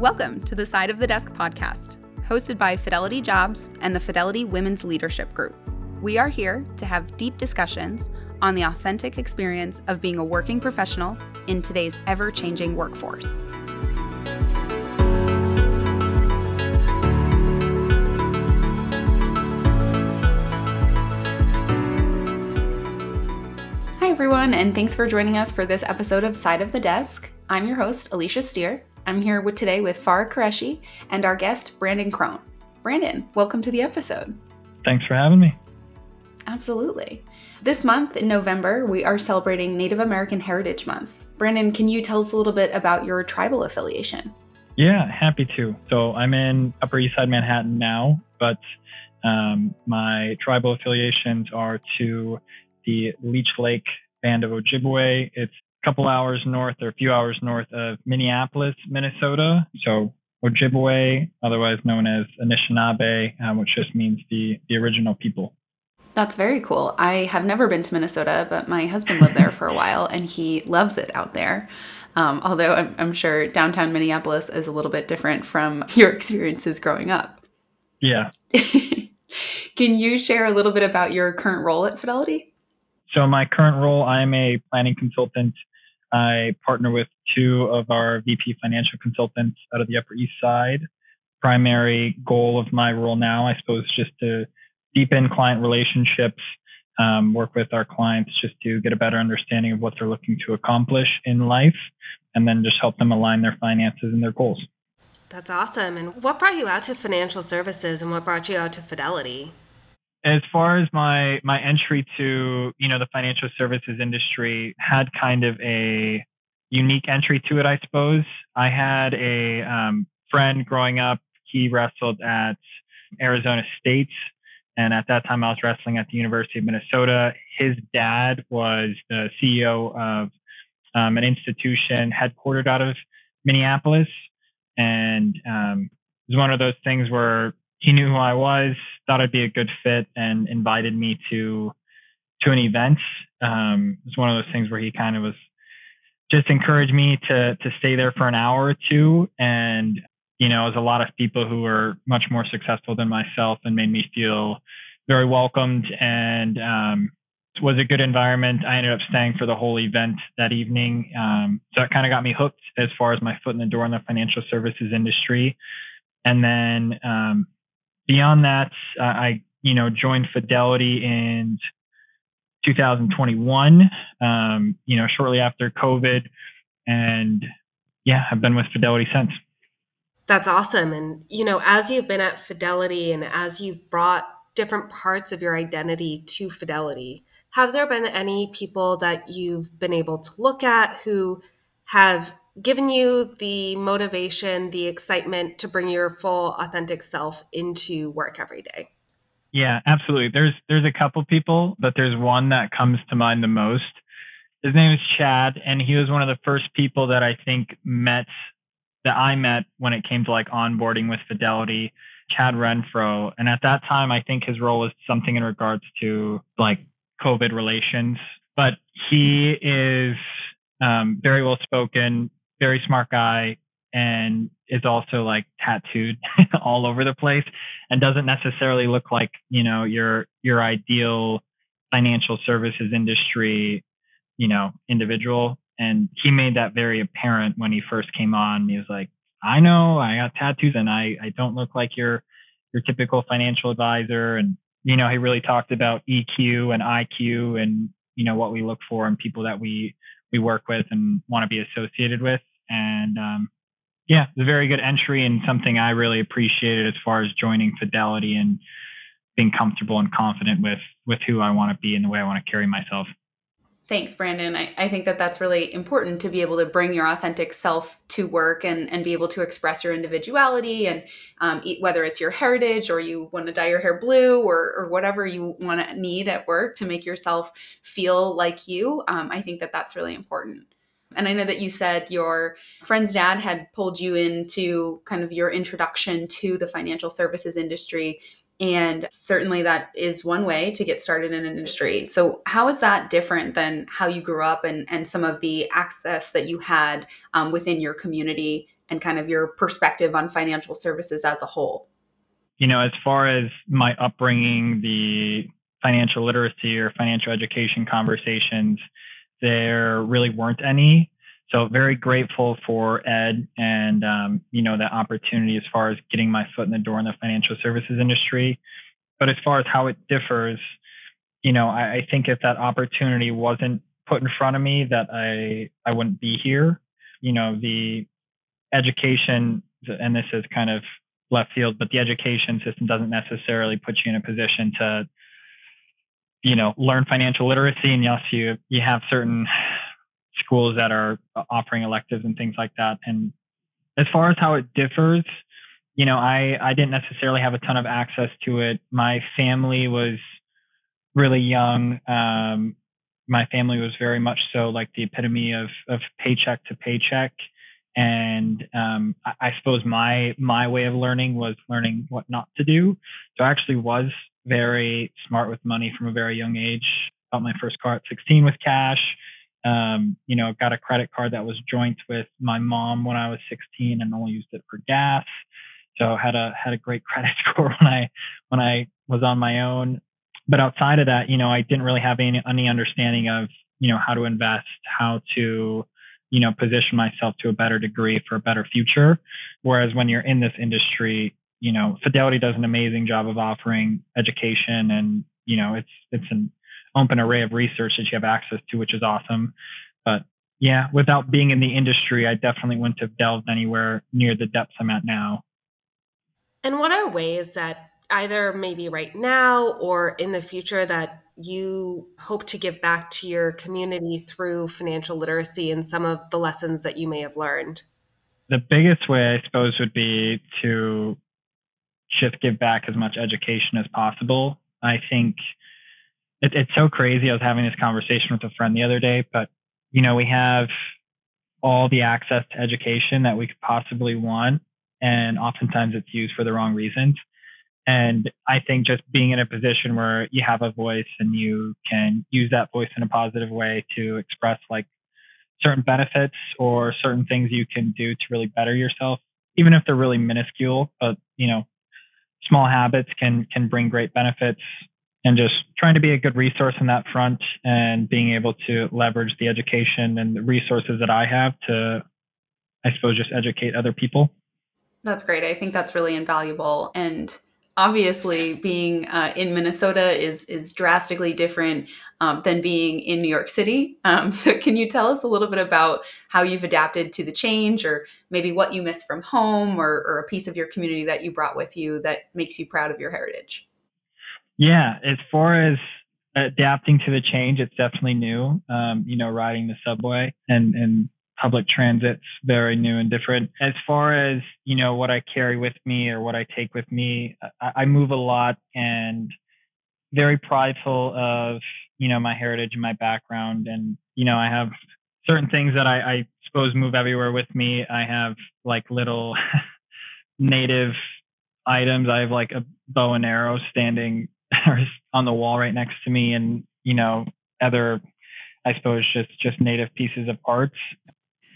Welcome to the Side of the Desk podcast, hosted by Fidelity Jobs and the Fidelity Women's Leadership Group. We are here to have deep discussions on the authentic experience of being a working professional in today's ever changing workforce. Everyone, and thanks for joining us for this episode of Side of the Desk. I'm your host, Alicia Steer. I'm here with, today with Farah Qureshi and our guest, Brandon Crone. Brandon, welcome to the episode. Thanks for having me. Absolutely. This month in November, we are celebrating Native American Heritage Month. Brandon, can you tell us a little bit about your tribal affiliation? Yeah, happy to. So I'm in Upper East Side Manhattan now, but um, my tribal affiliations are to the Leech Lake Band of Ojibwe. It's a couple hours north or a few hours north of Minneapolis, Minnesota. So Ojibwe, otherwise known as Anishinaabe, um, which just means the, the original people. That's very cool. I have never been to Minnesota, but my husband lived there for a while and he loves it out there. Um, although I'm, I'm sure downtown Minneapolis is a little bit different from your experiences growing up. Yeah. Can you share a little bit about your current role at Fidelity? So, my current role, I'm a planning consultant I partner with two of our VP financial consultants out of the Upper East Side. Primary goal of my role now, I suppose, just to deepen client relationships, um, work with our clients just to get a better understanding of what they're looking to accomplish in life, and then just help them align their finances and their goals. That's awesome. And what brought you out to financial services and what brought you out to Fidelity? As far as my my entry to you know the financial services industry had kind of a unique entry to it i suppose. I had a um, friend growing up. He wrestled at arizona state and at that time i was wrestling at the university of minnesota. His dad was the ceo of um, an institution headquartered out of minneapolis and um, it was one of those things where he knew who I was, thought I'd be a good fit, and invited me to to an event. Um, it was one of those things where he kind of was just encouraged me to to stay there for an hour or two, and you know, was a lot of people who were much more successful than myself, and made me feel very welcomed and um, was a good environment. I ended up staying for the whole event that evening, um, so it kind of got me hooked as far as my foot in the door in the financial services industry. And then um, beyond that, uh, I you know joined Fidelity in 2021. Um, you know, shortly after COVID, and yeah, I've been with Fidelity since. That's awesome. And you know, as you've been at Fidelity and as you've brought different parts of your identity to Fidelity, have there been any people that you've been able to look at who have given you the motivation, the excitement to bring your full authentic self into work every day? Yeah, absolutely. There's there's a couple people, but there's one that comes to mind the most. His name is Chad, and he was one of the first people that I think met that I met when it came to like onboarding with Fidelity. Chad Renfro, and at that time, I think his role was something in regards to like COVID relations. But he is um, very well spoken, very smart guy and is also like tattooed all over the place and doesn't necessarily look like you know your your ideal financial services industry you know individual. And he made that very apparent when he first came on. He was like i know i got tattoos and i i don't look like your your typical financial advisor. And you know he really talked about eq and iq and you know what we look for in people that we we work with and want to be associated with and um, yeah, it's a very good entry and something I really appreciated as far as joining Fidelity and being comfortable and confident with with who I want to be and the way I want to carry myself. Thanks, Brandon. I, I think that that's really important to be able to bring your authentic self to work and, and be able to express your individuality and um, whether it's your heritage or you want to dye your hair blue or, or whatever you want to need at work to make yourself feel like you. Um, I think that that's really important. And I know that you said your friend's dad had pulled you into kind of your introduction to the financial services industry. And certainly that is one way to get started in an industry. So, how is that different than how you grew up and, and some of the access that you had um, within your community and kind of your perspective on financial services as a whole? You know, as far as my upbringing, the financial literacy or financial education conversations, there really weren't any. So very grateful for Ed and um, you know that opportunity as far as getting my foot in the door in the financial services industry. But as far as how it differs, you know, I, I think if that opportunity wasn't put in front of me, that I I wouldn't be here. You know, the education, and this is kind of left field, but the education system doesn't necessarily put you in a position to, you know, learn financial literacy. And yes, you you have certain schools that are offering electives and things like that. And as far as how it differs, you know, I, I didn't necessarily have a ton of access to it. My family was really young. Um, my family was very much so like the epitome of, of paycheck to paycheck. And um, I, I suppose my my way of learning was learning what not to do. So I actually was very smart with money from a very young age. Bought my first car at 16 with cash um, you know, got a credit card that was joint with my mom when I was 16 and only used it for gas. So had a had a great credit score when I when I was on my own. But outside of that, you know, I didn't really have any any understanding of you know how to invest, how to you know position myself to a better degree for a better future. Whereas when you're in this industry, you know, Fidelity does an amazing job of offering education and you know it's it's an open array of research that you have access to, which is awesome. But yeah, without being in the industry, I definitely wouldn't have delved anywhere near the depths I'm at now. And what are ways that either maybe right now or in the future that you hope to give back to your community through financial literacy and some of the lessons that you may have learned? The biggest way, I suppose, would be to just give back as much education as possible. I think it, it's so crazy. I was having this conversation with a friend the other day, but you know, we have all the access to education that we could possibly want, and oftentimes it's used for the wrong reasons. And I think just being in a position where you have a voice and you can use that voice in a positive way to express like certain benefits or certain things you can do to really better yourself, even if they're really minuscule, but you know, small habits can can bring great benefits and just trying to be a good resource in that front and being able to leverage the education and the resources that I have to, I suppose, just educate other people. That's great. I think that's really invaluable. And obviously, being uh, in Minnesota is is drastically different um, than being in New York City. Um, so, can you tell us a little bit about how you've adapted to the change, or maybe what you miss from home, or, or a piece of your community that you brought with you that makes you proud of your heritage? Yeah, as far as adapting to the change, it's definitely new. Um, you know, riding the subway and and public transit's very new and different. As far as you know, what I carry with me or what I take with me, I, I move a lot and very prideful of you know my heritage and my background, and you know I have certain things that I, I suppose move everywhere with me. I have like little native items. I have like a bow and arrow standing on the wall right next to me and you know other i suppose just just native pieces of parts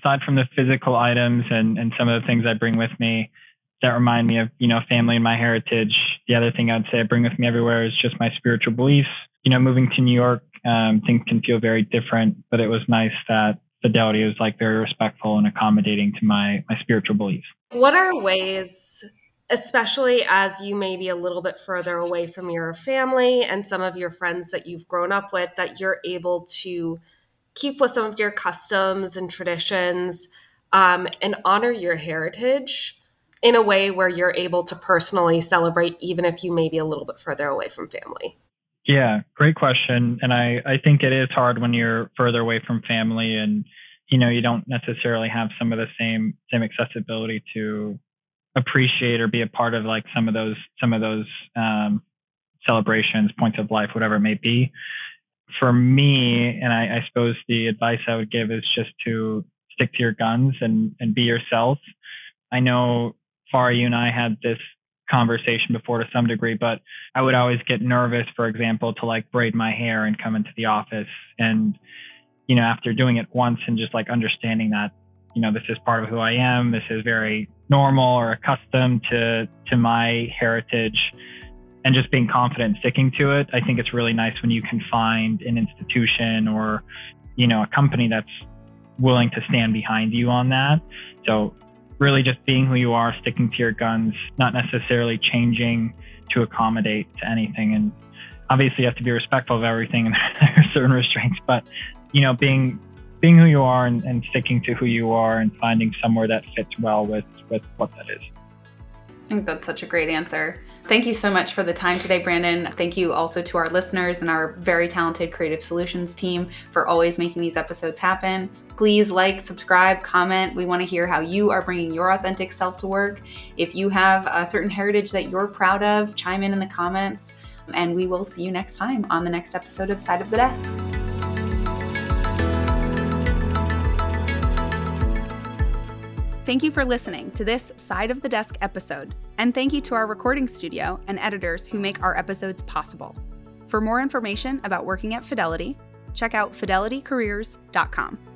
aside from the physical items and and some of the things i bring with me that remind me of you know family and my heritage the other thing i'd say i bring with me everywhere is just my spiritual beliefs. You know moving to new york um, things can feel very different but it was nice that fidelity was like very respectful and accommodating to my my spiritual beliefs. What are ways especially as you may be a little bit further away from your family and some of your friends that you've grown up with, that you're able to keep with some of your customs and traditions um, and honor your heritage in a way where you're able to personally celebrate, even if you may be a little bit further away from family? Yeah, great question. And I, I think it is hard when you're further away from family and you know you don't necessarily have some of the same same accessibility to appreciate or be a part of like some of those some of those um, celebrations, points of life, whatever it may be. For me, and I, I suppose the advice I would give is just to stick to your guns and and be yourself. I know Farah, you and I had this conversation before to some degree, but I would always get nervous, for example, to like braid my hair and come into the office. And, you know, after doing it once and just like understanding that, you know, this is part of who I am, this is very normal or accustomed to to my heritage and just being confident sticking to it. I think it's really nice when you can find an institution or, you know, a company that's willing to stand behind you on that. So really just being who you are, sticking to your guns, not necessarily changing to accommodate to anything. And obviously you have to be respectful of everything and there are certain restraints, but you know, being being who you are and, and sticking to who you are and finding somewhere that fits well with, with what that is. I think that's such a great answer. Thank you so much for the time today, Brandon. Thank you also to our listeners and our very talented creative solutions team for always making these episodes happen. Please like, subscribe, comment. We want to hear how you are bringing your authentic self to work. If you have a certain heritage that you're proud of, chime in in the comments. And we will see you next time on the next episode of Side of the Desk. Thank you for listening to this Side of the Desk episode, and thank you to our recording studio and editors who make our episodes possible. For more information about working at Fidelity, check out fidelitycareers.com.